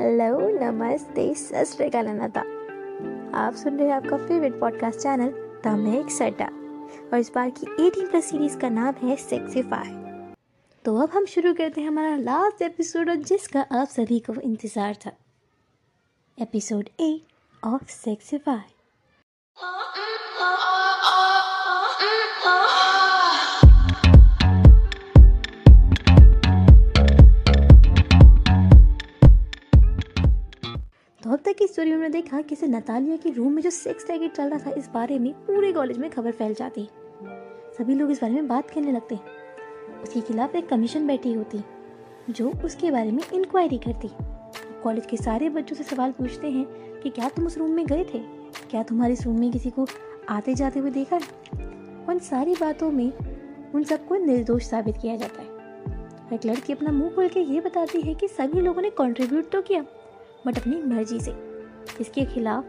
Hello, नमस्ते, सत अनता। आप सुन रहे हैं आपका favourite podcast channel the make सट्टा और इस बार की 18 प्लस सीरीज़ का नाम है सेक्सीफाई तो अब हम शुरू करते हैं हमारा लास्ट एपिसोड जिसका आप सभी को इंतज़ार था। एपिसोड एट ऑफ़ सेक्सीफाई तक की स्टोरी में देखा कि नतालिया के रूम में जो सेक्स रैकेट चल रहा था, इस बारे में पूरे कॉलेज में खबर फैल जाती। सभी लोग इस बारे में बात करने लगते। उसके खिलाफ एक कमीशन बैठी होती, जो उसके बारे में इंक्वायरी करती। कॉलेज के सारे बच्चों से सवाल पूछते हैं कि क्या तुम उस रूम में गए थे? क्या तुम्हारे इस रूम में किसी को आते जाते हुए देखा? उन सारी बातों में उन सबको निर्दोष साबित किया जाता है। एक लड़की अपना मुँह खोल के ये बताती है कि सभी लोगों ने कंट्रीब्यूट तो किया। बट अपनी मर्ज़ी से। इसके खिलाफ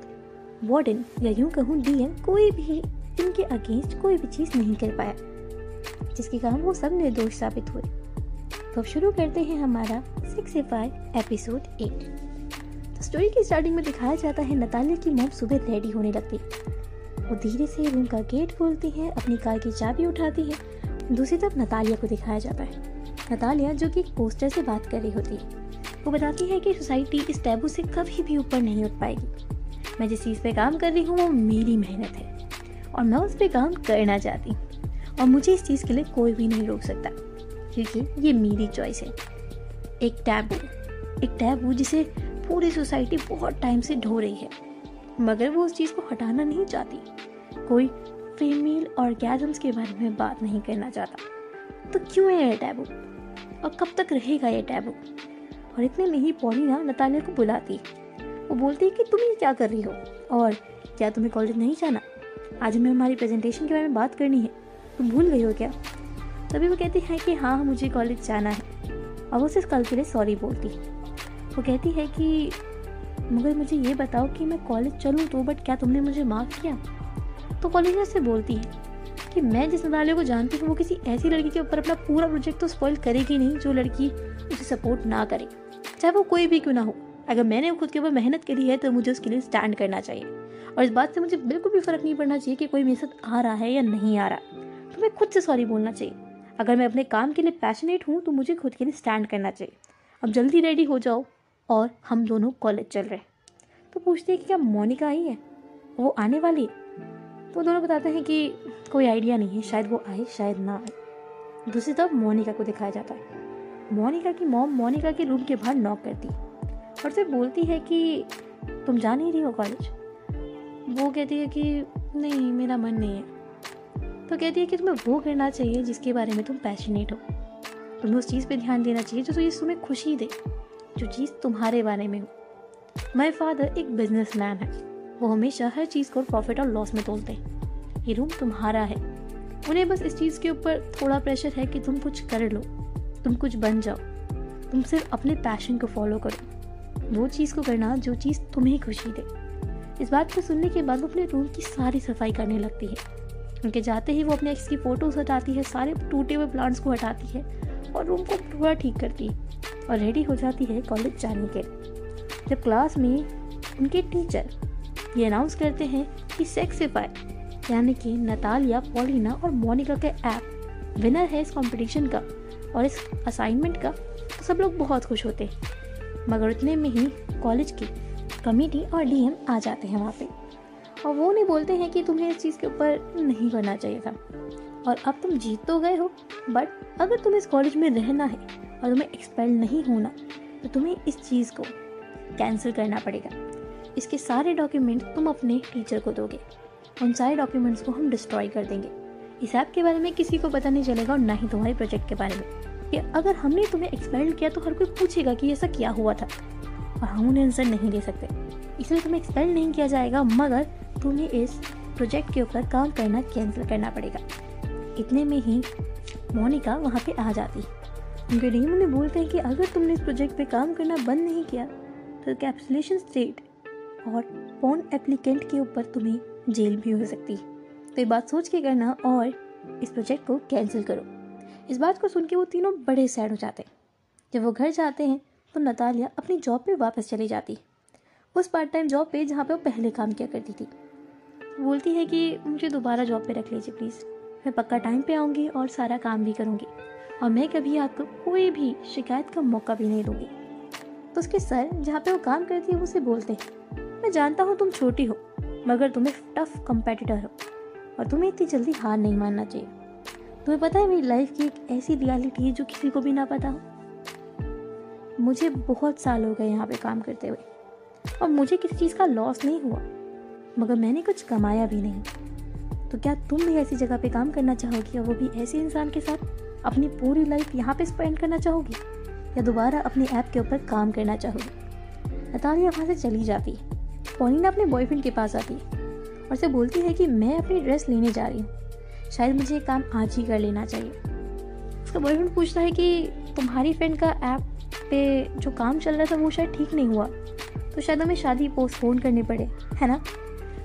वार्डन या यूँ कहूँ डीएम कोई भी, इनके अगेंस्ट कोई भी चीज़ नहीं कर पाया, जिसके कारण वो सब निर्दोष साबित हुए। तो अब शुरू करते हैं हमारा सिक्स एपिसोड एट। तो स्टोरी की स्टार्टिंग में दिखाया जाता है नतालिया की मोम सुबह रेडी होने लगती वो धीरे से रूम का गेट खोलती है, अपनी कार की चाबी उठाती है। दूसरी तरफ़ नतालिया को दिखाया जाता है। नतालिया जो कि एक पोस्टर से बात कर रही होती है। वो बताती है कि सोसाइटी इस टैबू से कभी भी ऊपर नहीं उठ पाएगी। मैं जिस चीज़ पे काम कर रही हूँ, वो मेरी मेहनत है। और मैं उस पर काम करना चाहती हूँ। और मुझे इस चीज़ के लिए कोई भी नहीं रोक सकता। क्योंकि ये मेरी चॉइस है। एक टैबू एक टैबू जिसे पूरी सोसाइटी बहुत टाइम से ढो रही है। मगर वो उस चीज़ को हटाना नहीं चाहती। कोई फीमेल और गैजम्स के बारे में बात नहीं करना चाहता। तो क्यों है ये टैबू? और कब तक रहेगा ये टैबू? और इतने में ही पॉलिना नतालिया को बुलाती। वो बोलती है कि तुम ये क्या कर रही हो? और क्या तुम्हें कॉलेज नहीं जाना? आज हमें हमारी प्रेजेंटेशन के बारे में बात करनी है। तुम भूल गई हो क्या? तभी वो कहती है कि हाँ मुझे कॉलेज जाना है। और वो सिर्फ़ कल के लिए सॉरी बोलती है। वो कहती है कि, मगर मुझे ये बताओ कि मैं कॉलेज चलूँ तो बट क्या तुमने मुझे माफ़ किया? तो कॉलेज से बोलती है कि, मैं जिस नतालिया को जानती हूँ, वो किसी ऐसी लड़की के ऊपर अपना पूरा प्रोजेक्ट तो स्पॉइल करेगी नहीं, जो लड़की उसे सपोर्ट ना करे। चाहे वो कोई भी क्यों ना हो, अगर मैंने खुद के ऊपर मेहनत करी है तो मुझे उसके लिए स्टैंड करना चाहिए। और इस बात से मुझे बिल्कुल भी फ़र्क नहीं पड़ना चाहिए कि कोई मेरे साथ आ रहा है या नहीं आ रहा। तो मैं खुद से सॉरी बोलना चाहिए। अगर मैं अपने काम के लिए पैशनेट हूँ तो मुझे खुद के लिए स्टैंड करना चाहिए। अब जल्दी रेडी हो जाओ और हम दोनों कॉलेज चल रहे तो पूछते हैं कि क्या मोनिका आई है? वो आने वाली है? तो दोनों बताते हैं कि कोई आइडिया नहीं है, शायद वो आए, शायद ना आए। दूसरी तरफ़ मोनिका को दिखाया जाता है। मोनिका की मॉम मोनिका के रूम के बाहर नॉक करती। और उसे बोलती है कि, तुम जा नहीं रही हो कॉलेज वो कहती है कि, नहीं, मेरा मन नहीं है। तो कहती है कि, तुम्हें वो करना चाहिए जिसके बारे में तुम पैशनेट हो। तुम्हें उस चीज़ पे ध्यान देना चाहिए जो चीज़ तुम्हें खुशी दे, जो चीज़ तुम्हारे बारे में हो। माई फादर एक बिज़नेस मैन है। वो हमेशा हर चीज़ को प्रॉफिट और लॉस में तोलते हैं। ये रूम तुम्हारा है। उन्हें बस इस चीज़ के ऊपर थोड़ा प्रेशर है कि तुम कुछ कर लो। तुम कुछ बन जाओ। तुम सिर्फ़ अपने पैशन को फॉलो करो। वो चीज़ को करना जो चीज़ तुम्हें खुशी दे। इस बात को सुनने के बाद वो अपने रूम की सारी सफ़ाई करने लगती है। उनके जाते ही वो अपने एक्स की फ़ोटोज़ हटाती है, सारे टूटे हुए प्लांट्स को हटाती है और रूम को पूरा ठीक करती है और रेडी हो जाती है कॉलेज जाने के। जब क्लास में उनके टीचर ये अनाउंस करते हैं कि सेक्सीफाई यानी कि नतालिया पॉलिना और मोनिका के ऐप विनर है इस कंपटीशन का और इस असाइनमेंट का तो सब लोग बहुत खुश होते हैं। मगर उतने में ही कॉलेज की कमेटी और डीएम आ जाते हैं वहाँ पे। और वो नहीं बोलते हैं कि तुम्हें इस चीज़ के ऊपर नहीं करना चाहिए था। और अब तुम जीत तो गए हो बट अगर तुम्हें इस कॉलेज में रहना है और तुम्हें एक्सपेल नहीं होना तो तुम्हें इस चीज़ को कैंसिल करना पड़ेगा। इसके सारे डॉक्यूमेंट तुम अपने टीचर को दोगे। उन सारे डॉक्यूमेंट्स को हम डिस्ट्रॉय कर देंगे। इस ऐप के बारे में किसी को पता नहीं चलेगा और ना ही तुम्हारे प्रोजेक्ट के बारे में। कि अगर हमने तुम्हें एक्सपेल किया तो हर कोई पूछेगा कि ऐसा क्या हुआ था। और हम उन्हें आंसर नहीं दे सकते। इसलिए तुम्हें एक्सपेल नहीं किया जाएगा, मगर तुम्हें इस प्रोजेक्ट के ऊपर काम करना कैंसिल करना पड़ेगा। इतने में ही मोनिका वहाँ पे आ जाती। उनके टीम उन्हें बोलते हैं कि अगर तुमने इस प्रोजेक्ट पे काम करना बंद नहीं किया तो कैप्सुलेशन स्टेट और पॉन एप्लीकेंट के ऊपर तुम्हें जेल भी हो सकती। तो ये बात सोच के करना और इस प्रोजेक्ट को कैंसिल करो। इस बात को सुन के वो तीनों बड़े सैड हो जाते। हैं जब वो घर जाते हैं तो नतालिया अपनी जॉब पे वापस चली जाती। उस पार्ट टाइम जॉब पे जहाँ पे वो पहले काम किया करती थी। बोलती है कि, मुझे दोबारा जॉब पे रख लीजिए प्लीज़ मैं पक्का टाइम पे आऊँगी और सारा काम भी करूँगी। और मैं कभी आपको कोई भी शिकायत का मौका भी नहीं दूँगी। तो उसके सर, जहाँ पे वो काम करती है, उसे बोलते हैं, मैं जानता हूँ तुम छोटी हो, मगर तुम्हें टफ कंपेटिटर हो। और तुम्हें इतनी जल्दी हार नहीं मानना चाहिए। तुम्हें पता है मेरी लाइफ की एक ऐसी रियलिटी है जो किसी को भी ना पता हो? मुझे बहुत साल हो गए यहाँ पे काम करते हुए। और मुझे किसी चीज़ का लॉस नहीं हुआ। मगर मैंने कुछ कमाया भी नहीं। तो क्या तुम भी ऐसी जगह पे काम करना चाहोगी और वो भी ऐसे इंसान के साथ अपनी पूरी लाइफ यहाँ पे स्पेंड करना चाहोगी? या दोबारा अपनी ऐप के ऊपर काम करना चाहोगी? नतालिया वहाँ से चली जाती। है पॉलिना अपने बॉयफ्रेंड के पास आती। है और उसे बोलती है कि मैं अपनी ड्रेस लेने जा रही हूँ। शायद मुझे काम आज ही कर लेना चाहिए। उसका बॉयफ्रेंड पूछता है कि तुम्हारी फ्रेंड का ऐप पे जो काम चल रहा था वो शायद ठीक नहीं हुआ। तो शायद हमें शादी पोस्टपोन करनी पड़े है ना?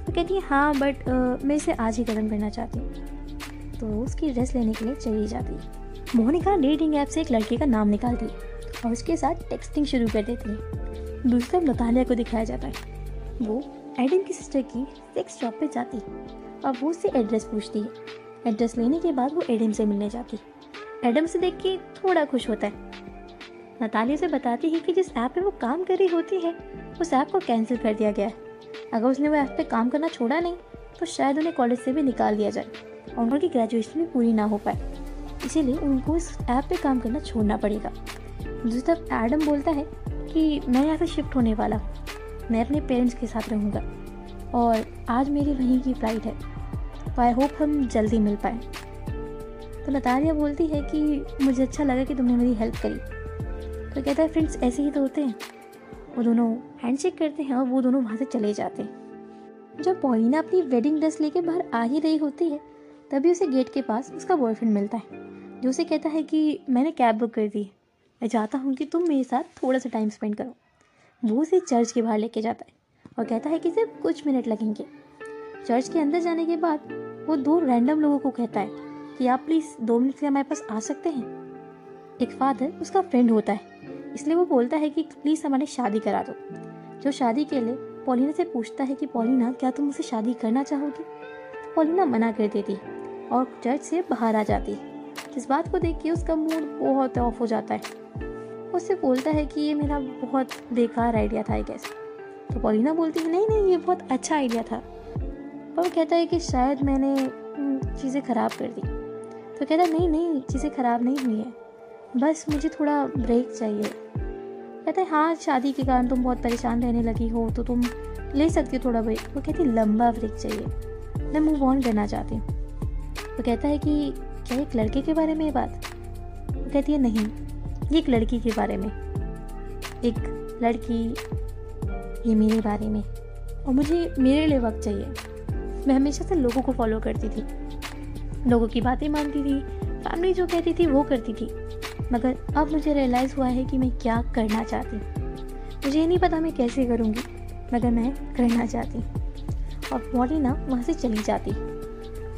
तो कहती है हाँ बट आ, मैं इसे आज ही ख़त्म करना चाहती हूँ। तो उसकी ड्रेस लेने के लिए चली जाती है। मोनिका डेटिंग ऐप से एक लड़के का नाम निकालती है और उसके साथ टेक्सटिंग शुरू कर देती है। दूसरी तरफ़ नतालिया को दिखाया जाता है। वो एडम की सिस्टर की सेक्स शॉप पे जाती है और वो उससे एड्रेस पूछती है। एड्रेस लेने के बाद वो एडम से मिलने जाती। एडम से देख के थोड़ा खुश होता है। नतालिया से बताती है कि जिस ऐप पे वो काम कर रही होती है, उस ऐप को कैंसिल कर दिया गया है। अगर उसने वो ऐप पे काम करना छोड़ा नहीं तो शायद उन्हें कॉलेज से भी निकाल दिया जाए और उनकी ग्रेजुएशन भी पूरी ना हो पाए। इसीलिए उनको इस ऐप पे काम करना छोड़ना पड़ेगा। दूसरी तरफ़ एडम बोलता है कि मैं यहाँ से शिफ्ट होने वाला हूँ। मैं अपने पेरेंट्स के साथ रहूँगा और आज मेरी वहीं की फ़्लाइट है। तो आई होप हम जल्दी मिल पाए। तो नतारिया बोलती है कि मुझे अच्छा लगा कि तुमने मेरी हेल्प करी। तो कहता है फ्रेंड्स ऐसे ही तो होते हैं। वो दोनों हैंडशेक करते हैं और वो दोनों वहाँ से चले जाते हैं। जब पॉलिना अपनी वेडिंग ड्रेस लेके बाहर आ ही रही होती है, तभी उसे गेट के पास उसका बॉयफ्रेंड मिलता है, जो उसे कहता है कि, मैंने कैब बुक कर दी मैं चाहता हूँ कि तुम मेरे साथ थोड़ा सा टाइम स्पेंड करो। वो उसे चर्च के बाहर लेके जाता है और कहता है कि सिर्फ़ कुछ मिनट लगेंगे। चर्च के अंदर जाने के बाद वो दो रैंडम लोगों को कहता है कि आप प्लीज़ दो मिनट के लिए हमारे पास आ सकते हैं। एक फादर उसका फ्रेंड होता है, इसलिए वो बोलता है कि प्लीज़ हमारे शादी करा दो। जो शादी के लिए पॉलिना से पूछता है कि पॉलिना, क्या तुम मुझसे शादी करना चाहोगी? तो पॉलिना मना कर देती है और चर्च से बाहर आ जाती है। इस बात को देख के उसका मूड बहुत ऑफ़ हो जाता है। उससे बोलता है कि ये मेरा बहुत बेकार आइडिया था आई गेस तो पॉलिना बोलती है, नहीं नहीं, ये बहुत अच्छा आइडिया था। पर वो कहता है कि शायद मैंने हम्म, चीज़ें ख़राब कर दी। तो कहता है नहीं नहीं चीज़ें ख़राब नहीं हुई है। बस मुझे थोड़ा ब्रेक चाहिए। कहते हैं हाँ शादी के कारण तुम बहुत परेशान रहने लगी हो तो तुम ले सकती हो थोड़ा ब्रेक वो कहती लंबा ब्रेक चाहिए। मैं मूव ऑन करना चाहती हूँ। वो कहता है कि क्या एक लड़के के बारे में बात? वो कहती है नहीं ये एक लड़की के बारे में। एक लड़की ये मेरे बारे में। और मुझे मेरे लिए वक्त चाहिए। मैं हमेशा से लोगों को फॉलो करती थी। लोगों की बातें मानती थी फैमिली जो कहती थी वो करती थी। मगर अब मुझे रियलाइज़ हुआ है कि मैं क्या करना चाहती। मुझे नहीं पता मैं कैसे करूँगी, मगर मैं करना चाहती। और मोनिका वहाँ से चली जाती।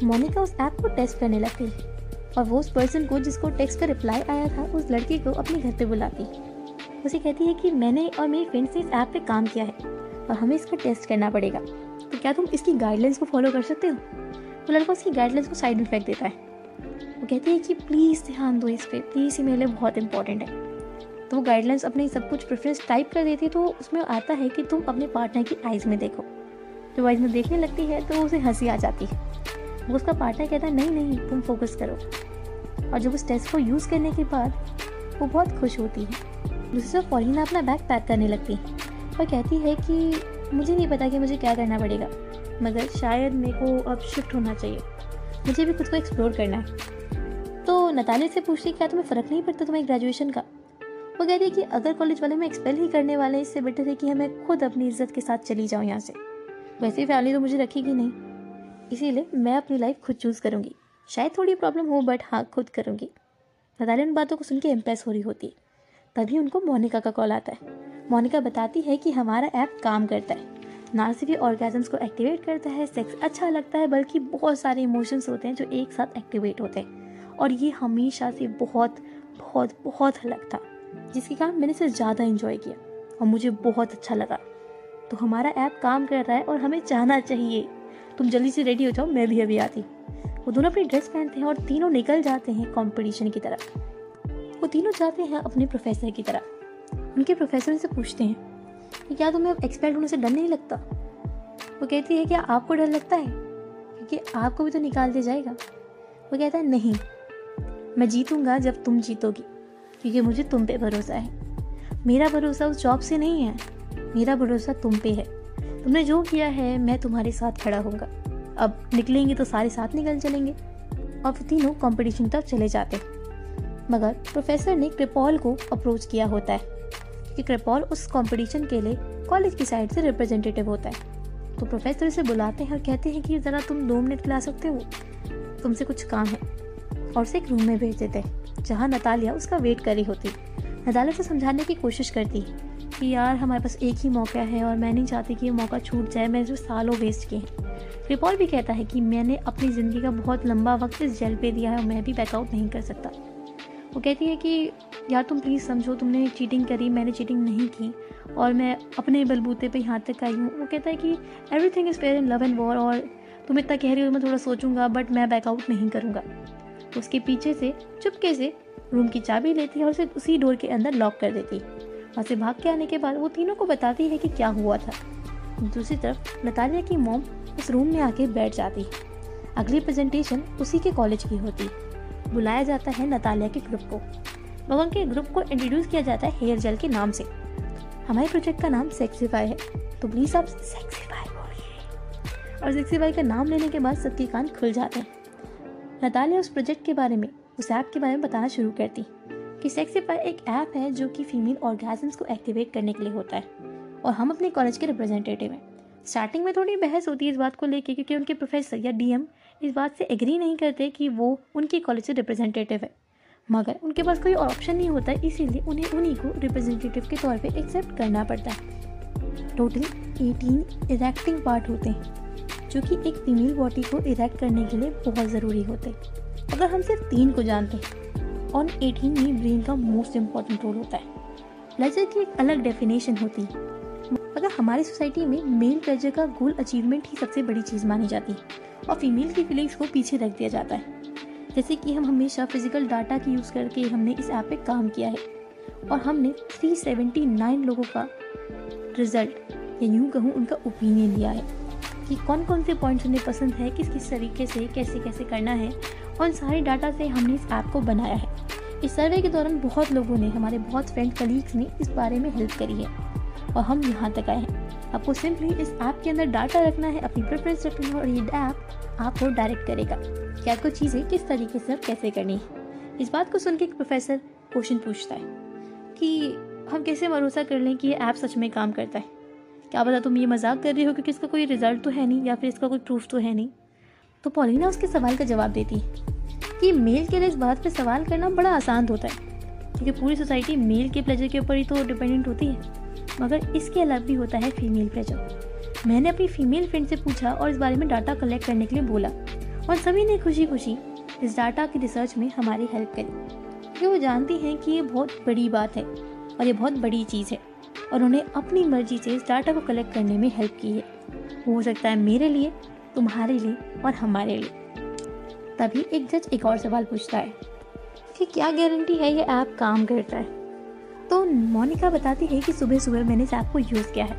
मोनिका उस ऐप को टेस्ट करने लगती। और वो उस पर्सन को जिसको टेक्स्ट का रिप्लाई आया था, उस लड़की को अपने घर पे बुलाती। उसे कहती है कि मैंने और मेरी फ्रेंड्स ने इस ऐप पे काम किया है, और हमें इसका टेस्ट करना पड़ेगा। क्या तुम इसकी गाइडलाइंस को फॉलो कर सकते हो? वो लड़का उसकी गाइडलाइंस को साइड में फेंक देता है। वो कहती है कि प्लीज़ ध्यान दो इस पर प्लीज़ ये मेरे लिए बहुत इंपॉर्टेंट है। तो वो गाइडलाइंस अपने सब कुछ प्रेफरेंस टाइप कर देती है तो उसमें आता है कि तुम अपने पार्टनर की आइज़ में देखो। जब आइज़ में देखने लगती है तो उसे हँसी आ जाती है। वो उसका पार्टनर कहता है, नहीं नहीं, तुम फोकस करो। और जब उस टेस्ट को यूज़ करने के बाद, वो बहुत खुश होती है। दूसरी तरफ़ पॉलिना अपना बैग पैक करने लगती है। और कहती है कि मुझे नहीं पता कि मुझे क्या करना पड़ेगा, मगर शायद मेरे को अब शिफ्ट होना चाहिए। मुझे भी खुद को एक्सप्लोर करना है। तो नताली से पूछती क्या तुम्हें फ़र्क नहीं पड़ता तुम्हें ग्रेजुएशन का? वो कहती है कि अगर कॉलेज वाले में एक्सपेल ही करने वाले, इससे बेटर है कि हमें खुद अपनी इज़्ज़त के साथ चली जाऊँ यहाँ से। वैसे फैमिली तो मुझे रखेगी नहीं। इसीलिए मैं अपनी लाइफ खुद चूज़ करूँगी। शायद थोड़ी प्रॉब्लम हो बट हाँ खुद करूँगी। नतालिया उन बातों को सुन के इम्प्रेस हो रही होती तभी उनको मोनिका का कॉल आता है। मोनिका बताती है कि हमारा ऐप काम करता है। ना सिर्फ़ ऑर्गेजम्स को एक्टिवेट करता है, सेक्स अच्छा लगता है, बल्कि बहुत सारे इमोशंस होते हैं जो एक साथ एक्टिवेट होते हैं। और ये हमेशा से बहुत बहुत बहुत अलग था, जिसके कारण मैंने इसे ज़्यादा इन्जॉय किया और मुझे बहुत अच्छा लगा। तो हमारा ऐप काम कर रहा है और हमें जाना चाहिए। तुम जल्दी से रेडी हो जाओ, मैं भी अभी आती वो दोनों अपनी ड्रेस पहनते हैं और तीनों निकल जाते हैं कंपटीशन की तरफ़। तीनों जाते हैं अपने प्रोफेसर की तरफ़ उनके प्रोफेसर से पूछते हैं कि क्या तुम्हें अब एक्सपर्ट होने से डर नहीं लगता? वो कहती है क्या आपको डर लगता है? क्योंकि आपको भी तो निकाल दिया जाएगा। वो कहता है, नहीं, मैं जीतूँगा जब तुम जीतोगी, क्योंकि मुझे तुम पे भरोसा है। मेरा भरोसा उस जॉब से नहीं है। मेरा भरोसा तुम पे है। तुमने जो किया है, मैं तुम्हारे साथ खड़ा होऊँगा। अब निकलेंगे तो सारे साथ निकल चलेंगे। और तीनों कंपटीशन तक चले जाते मगर प्रोफेसर ने क्रिपॉल को अप्रोच किया होता है कि क्रिपॉल उस कंपटीशन के लिए कॉलेज की साइड से रिप्रेजेंटेटिव होता है। तो प्रोफेसर इसे बुलाते हैं और कहते हैं कि ज़रा तुम दो मिनट ला सकते हो। तुमसे कुछ काम है। और उसे एक रूम में भेज देते हैं, जहाँ नतालिया उसका वेट करी होती। नतालिया से समझाने की कोशिश करती कि यार हमारे पास एक ही मौका है और मैं नहीं चाहती कि ये मौका छूट जाए, मैं जो सालों वेस्ट किए हैं। रिपॉल भी कहता है कि मैंने अपनी ज़िंदगी का बहुत लंबा वक्त इस जेल पे दिया है और मैं भी बैकआउट नहीं कर सकता। वो कहती है कि, यार तुम प्लीज़ समझो, तुमने चीटिंग करी, मैंने चीटिंग नहीं की और मैं अपने बलबूते पे यहाँ तक आई हूँ। वो कहता है कि everything is fair in love and war और तुम इतना कह रही हो मैं थोड़ा सोचूँगा बट मैं बैकआउट नहीं करूँगा। तो उसके पीछे से, चुपके से रूम की चाबी लेती है और उसे उसी डोर के अंदर लॉक कर देती है। वहाँ से भाग के आने के बाद वो तीनों को बताती है कि क्या हुआ था। दूसरी तरफ़ नतालिया की मोम उस रूम में आके बैठ जाती है। अगली प्रेजेंटेशन उसी के कॉलेज की होती बुलाया जाता है नतालिया के ग्रुप को। भवन के ग्रुप को इंट्रोड्यूस किया जाता है हेयर जेल के नाम से। हमारे प्रोजेक्ट का नाम सेक्सीफाई है। तो प्लीज़ आप सेक्सीफाई बोलिए। और सेक्सीफाई का नाम लेने के बाद सबके कान खुल जाते हैं। नतालिया उस प्रोजेक्ट के बारे में, उस ऐप के बारे में बताना शुरू करती कि सेक्सीफाई एक ऐप है जो कि फीमेल ऑर्गेजम्स को एक्टिवेट करने के लिए होता है। और हम अपने कॉलेज के रिप्रेजेंटेटिव हैं। स्टार्टिंग में थोड़ी बहस होती है इस बात को लेके क्योंकि उनके प्रोफेसर या डीएम इस बात से एग्री नहीं करते कि वो उनके कॉलेज से रिप्रेजेंटेटिव है। मगर उनके पास कोई और ऑप्शन नहीं होता, इसीलिए उन्हें उन्हीं को रिप्रेजेंटेटिव के तौर पे एक्सेप्ट करना पड़ता है। टोटल 18 इरेक्टिंग पार्ट होते हैं, जो कि एक फीमेल बॉडी को इरेक्ट करने के लिए बहुत ज़रूरी होते हैं। अगर हम सिर्फ़ तीन को जानते हैं ऑन 18 में ब्रेन का मोस्ट इंपॉर्टेंट रोल होता है। प्लेजर की एक अलग डेफिनेशन होती है। अगर हमारी सोसाइटी में मेल प्लेजर का गोल अचीवमेंट ही सबसे बड़ी चीज़ मानी जाती है और फीमेल की फीलिंग्स को पीछे रख दिया जाता है। जैसे कि हम हमेशा फ़िज़िकल डाटा की यूज़ करके हमने इस ऐप पे काम किया है। और हमने 379 लोगों का रिज़ल्ट या यूँ कहूँ, उनका ओपिनियन लिया है कि कौन कौन से पॉइंट्स उन्हें पसंद है किस किस तरीके से कैसे कैसे करना है, और इन सारे डाटा से हमने इस ऐप को बनाया है। इस सर्वे के दौरान बहुत लोगों ने, हमारे बहुत फ्रेंड कलीग्स ने इस बारे में हेल्प करी है। और हम यहाँ तक आए हैं। आपको सिंपली इस ऐप के अंदर डाटा रखना है, अपनी प्रेफरेंस रखनी है और ये ऐप आपको डायरेक्ट करेगा। कि आपको चीज़ें किस तरीके से कैसे करनी है। इस बात को सुन के एक प्रोफेसर क्वेश्चन पूछता है कि हम कैसे भरोसा कर लें कि ये ऐप सच में काम करता है? क्या पता तुम ये मज़ाक कर रही हो क्योंकि इसका कोई रिज़ल्ट तो है नहीं या फिर इसका कोई प्रूफ तो है नहीं? तो पॉलिना उसके सवाल का जवाब देती है कि मेल के लिए इस बात पर सवाल करना बड़ा आसान होता है, क्योंकि पूरी सोसाइटी मेल के प्लेजर के ऊपर ही तो डिपेंडेंट होती है। मगर इसके अलग भी होता है फीमेल प्लेजर मैंने अपनी फीमेल फ्रेंड से पूछा और इस बारे में डाटा कलेक्ट करने के लिए बोला। और सभी ने खुशी खुशी इस डाटा की रिसर्च में हमारी हेल्प करी। क्योंकि वो जानती हैं कि ये बहुत बड़ी बात है और ये बहुत बड़ी चीज़ है और उन्हें अपनी मर्ज़ी से इस डाटा को कलेक्ट करने में हेल्प की है। हो सकता है मेरे लिए, तुम्हारे लिए और हमारे लिए। तभी एक जज एक और सवाल पूछता है कि क्या गारंटी है ये ऐप काम करता है? तो मोनिका बताती है कि सुबह सुबह मैंने इस ऐप को यूज़ किया है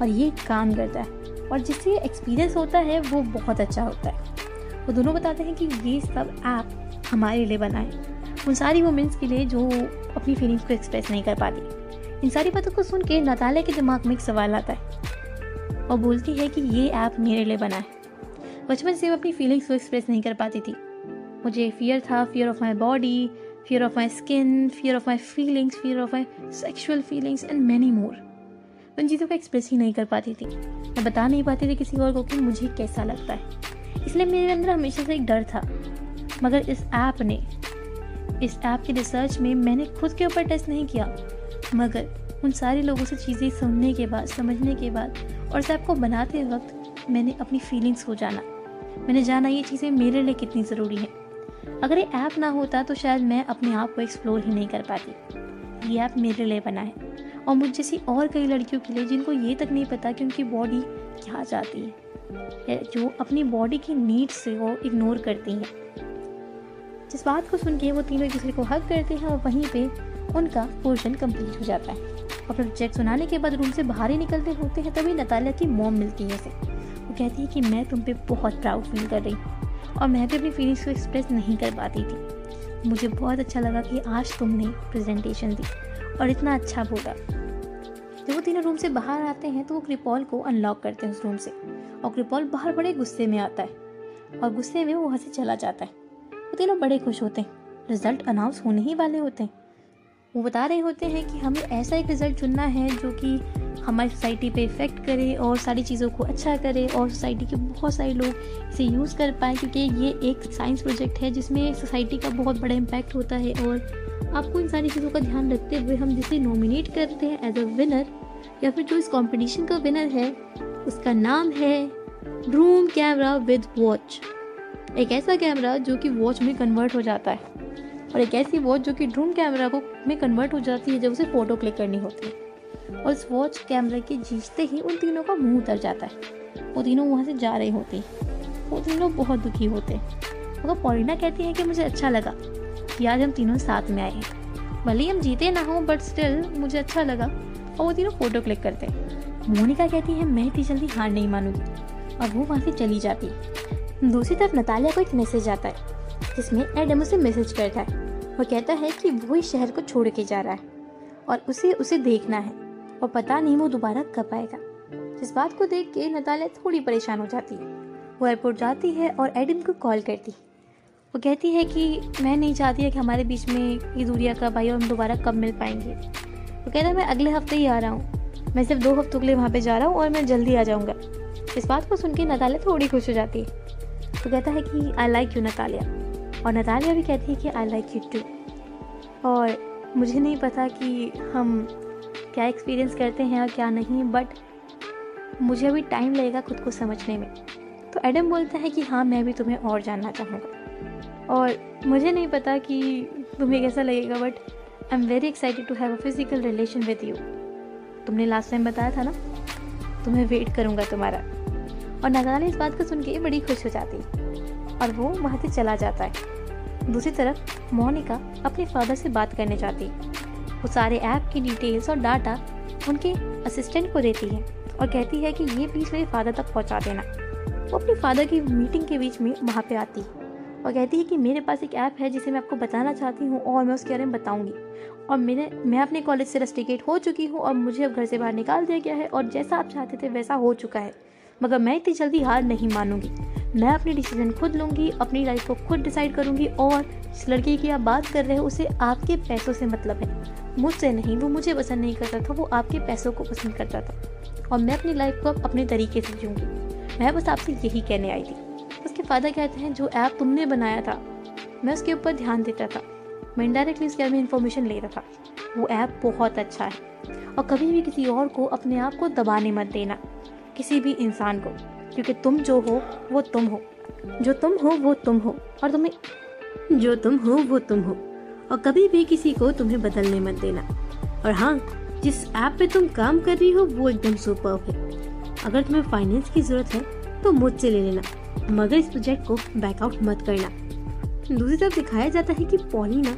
और ये काम करता है और जिससे एक्सपीरियंस होता है, वो बहुत अच्छा होता है। वो दोनों बताते हैं कि ये सब ऐप हमारे लिए बनाए उन सारी वुमेंस के लिए जो अपनी फीलिंग्स को एक्सप्रेस नहीं कर पाती। इन सारी बातों को सुन के नताले के दिमाग में एक सवाल आता है और बोलती है कि ये ऐप मेरे लिए बना है। बचपन से वो अपनी फीलिंग्स को एक्सप्रेस नहीं कर पाती थी। मुझे फियर था fear of my body fear of my skin, fear of my feelings, fear of my sexual feelings and many more. उन चीज़ों को एक्सप्रेस ही नहीं कर पाती थी। मैं बता नहीं पाती थी किसी और को कि मुझे कैसा लगता है। इसलिए मेरे अंदर हमेशा से एक डर था। मगर इस ऐप ने इस ऐप की रिसर्च में मैंने खुद के ऊपर टेस्ट नहीं किया। मगर उन सारे लोगों से चीज़ें सुनने के बाद समझने के बाद और इस ऐप को बनाते वक्त मैंने अपनी फीलिंग्स को जाना। मैंने जाना ये चीज़ें मेरे लिए कितनी ज़रूरी हैं। अगर ये ऐप ना होता तो शायद मैं अपने आप को एक्सप्लोर ही नहीं कर पाती। ये ऐप मेरे लिए बना है। और मुझ जैसी और कई लड़कियों के लिए जिनको ये तक नहीं पता कि उनकी बॉडी क्या चाहती है जो अपनी बॉडी की नीड्स से वो इग्नोर करती हैं। जिस बात को सुन के वो तीनों एक दूसरे को हक करते हैं और वहीं पे उनका पोर्शन कंप्लीट हो जाता है। और प्रोजेक्ट सुनाने के बाद रूम से बाहर ही निकलते होते हैं, तभी नतालिया की मॉम मिलती है इसे वो कहती है कि मैं तुम पे बहुत प्राउड फील कर रही हूँ। और मैं भी अपनी फीलिंग्स को एक्सप्रेस नहीं कर पाती थी। मुझे बहुत अच्छा लगा कि आज तुमने प्रेजेंटेशन दी और इतना अच्छा बोला। जब वो तीनों रूम से बाहर आते हैं तो वो क्रिपॉल को अनलॉक करते हैं उस रूम से और क्रिपॉल बाहर बड़े गुस्से में आता है और गुस्से में वो वहाँ से चला जाता है। वो तीनों बड़े खुश होते हैं। रिज़ल्ट अनाउंस होने ही वाले होते हैं। वो बता रहे होते हैं कि हमें ऐसा एक रिज़ल्ट चुनना है जो कि हमारी सोसाइटी पे इफ़ेक्ट करे और सारी चीज़ों को अच्छा करे और सोसाइटी के बहुत सारे लोग इसे यूज़ कर पाएँ क्योंकि ये एक साइंस प्रोजेक्ट है जिसमें सोसाइटी का बहुत बड़ा इम्पैक्ट होता है और आपको इन सारी चीज़ों का ध्यान रखते हुए हम जिसे नॉमिनेट करते हैं एज अ विनर या फिर जो इस कॉम्पिटिशन का विनर है, उसका नाम है ड्रूम कैमरा विद वॉच एक ऐसा कैमरा जो कि वॉच में कन्वर्ट हो जाता है और एक ऐसी वॉच जो कि ड्रोन कैमरा को में कन्वर्ट हो जाती है जब उसे फ़ोटो क्लिक करनी होती है। और उस वॉच कैमरे के जीतते ही उन तीनों का मुँह उतर जाता है। वो तीनों वहाँ से जा रहे होते हैं। वो तीनों बहुत दुखी होते हैं। मगर पौरीना कहती है कि मुझे अच्छा लगा कि आज हम तीनों साथ में आए हैं। भले हम जीते ना हो बट स्टिल मुझे अच्छा लगा। और वो तीनों फ़ोटो क्लिक करते हैं। मोनिका कहती है, मैं इतनी जल्दी हार नहीं मानूँगी। और वो वहाँ से चली जाती दूसरी तरफ़ नतालिया को एक मैसेज आता है, जिसमें एडम उसे मैसेज करता है। वो कहता है कि वो इस शहर को छोड़ के जा रहा है और उसे उसे देखना है। और पता नहीं वो दोबारा कब आएगा। इस बात को देख के नतालिया थोड़ी परेशान हो जाती है। वो एयरपोर्ट जाती है और एडम को कॉल करती है। वो कहती है कि मैं नहीं चाहती है कि हमारे बीच में ये दूरिया कब आई और हम दोबारा कब मिल पाएँगे। वो कहता है, मैं अगले हफ़्ते ही आ रहा हूँ। मैं सिर्फ़ दो हफ्तों के लिए वहाँ पे जा रहा हूँ और मैं जल्दी आ जाऊँगा। इस बात को सुन के नतालिया थोड़ी खुश हो जाती है। तो कहता है कि आई लाइक यू नतालिया। और नतालिया भी कहती है कि आई लाइक यू टू और मुझे नहीं पता कि हम क्या एक्सपीरियंस करते हैं और क्या नहीं बट मुझे अभी टाइम लगेगा खुद को समझने में। तो एडम बोलता है कि हाँ मैं भी तुम्हें और जानना चाहूँगा। और मुझे नहीं पता कि तुम्हें कैसा लगेगा but I am very excited to have a physical relation with you तुमने लास्ट टाइम बताया था ना? तुम्हें वेट करूँगा तुम्हारा। और नगाना इस बात को सुन के बड़ी खुश हो जाती। और वो वहाँ से चला जाता है। दूसरी तरफ़, मोनिका अपने फादर से बात करने चाहती वो सारे ऐप की डिटेल्स और डाटा उनके असिस्टेंट को देती है और कहती है कि ये प्लीज़ मेरे फादर तक पहुँचा देना। वो अपने फादर की मीटिंग के बीच में वहाँ पे आती है और कहती है कि मेरे पास एक ऐप है जिसे मैं आपको बताना चाहती हूँ और मैं उसके बारे में बताऊँगी। और मेरे, मैं अपने कॉलेज से रस्टिकेट हो चुकी हूँ और मुझे अब घर से बाहर निकाल दिया गया है और जैसा आप चाहते थे वैसा हो चुका है। मगर मैं इतनी जल्दी हार नहीं मानूँगी। मैं अपनी डिसीज़न खुद लूँगी, अपनी लाइफ को खुद डिसाइड करूँगी और जिस लड़की की आप बात कर रहे हो, उसे आपके पैसों से मतलब है। मुझसे नहीं, वो मुझे पसंद नहीं करता था, वो आपके पैसों को पसंद करता था। और मैं अपनी लाइफ को अब अपने तरीके से जीऊँगी। मैं बस आपसे यही कहने आई थी। उसके फादर कहते हैं, जो ऐप तुमने बनाया था, मैं उसके ऊपर ध्यान देता था। मैं इनडायरेक्टली उसके बारे में इन्फॉर्मेशन ले रहा था। वो ऐप बहुत अच्छा है। और कभी भी किसी और को अपने आप को दबाने मत देना। किसी भी इंसान को। क्योंकि तुम जो हो, वो तुम हो। जो तुम हो, वो तुम हो। और तुम्हें, जो तुम हो, वो तुम हो। और कभी भी किसी को तुम्हें बदलने मत देना। और हाँ जिस ऐप पे तुम काम कर रही हो, वो एकदम सुपर है। अगर तुम्हें फाइनेंस की ज़रूरत है तो मुझसे ले लेना। मगर इस प्रोजेक्ट को बैकआउट मत करना। दूसरी तरफ़ दिखाया जाता है कि पॉलिना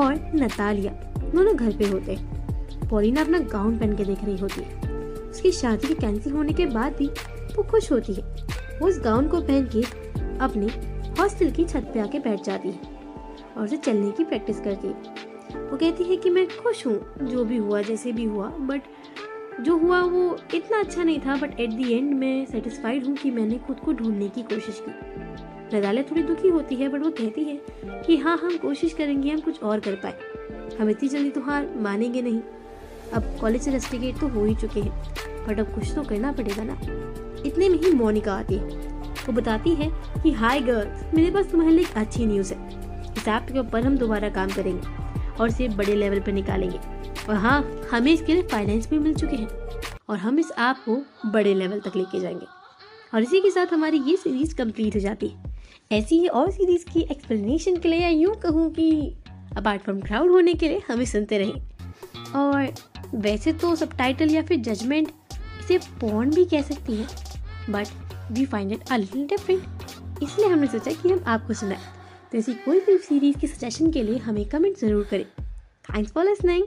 और नतालिया दोनों घर पे होते हैं। पॉलिना अपना गाउन पहन के देख रही होती है। उसकी शादी के कैंसिल होने के बाद भी वो खुश होती है। वो उस गाउन को पहन के अपने हॉस्टल की छत पे आके बैठ जाती है। और उसे चलने की प्रैक्टिस करती। वो कहती है कि मैं खुश हूँ, जो भी हुआ, जैसे भी हुआ बट जो हुआ वो इतना अच्छा नहीं था बट एट दी एंड मैं सेटिस्फाइड हूँ कि मैंने खुद को ढूँढने की कोशिश की। नदाले थोड़ी दुखी होती है बट वो कहती है कि हाँ हम कोशिश करेंगे, हम कुछ और कर पाए। हम इतनी जल्दी तो हार मानेंगे नहीं। अब कॉलेज से तो हो ही चुके हैं बट अब कुछ तो करना पड़ेगा ना। इतने में ही मोनिका आती है। वो बताती है कि हाय गर्ल्स मेरे पास तुम्हारे लिए अच्छी न्यूज़ है। इस ऐप के ऊपर हम दोबारा काम करेंगे और इसे बड़े लेवल पर निकालेंगे। और हाँ हमें इसके लिए फाइनेंस भी मिल चुके हैं और हम इस ऐप को बड़े लेवल तक लेके जाएँगे। और इसी के साथ हमारी ये सीरीज़ कंप्लीट हो जाती है। ऐसी ही और सीरीज़ की एक्सप्लेनेशन के लिए या यूँ कहूँ कि अपार्ट फ्रॉम क्राउड होने के लिए हमें सुनते रहें। और वैसे तो सब या फिर जजमेंट इसे पॉन भी कह सकती है but we find it a little different इसलिए हमने सोचा कि हम आपको सुनाएँ। तो ऐसी कोई भी सीरीज़ के सजेशन के लिए हमें कमेंट ज़रूर करें। Thanks for listening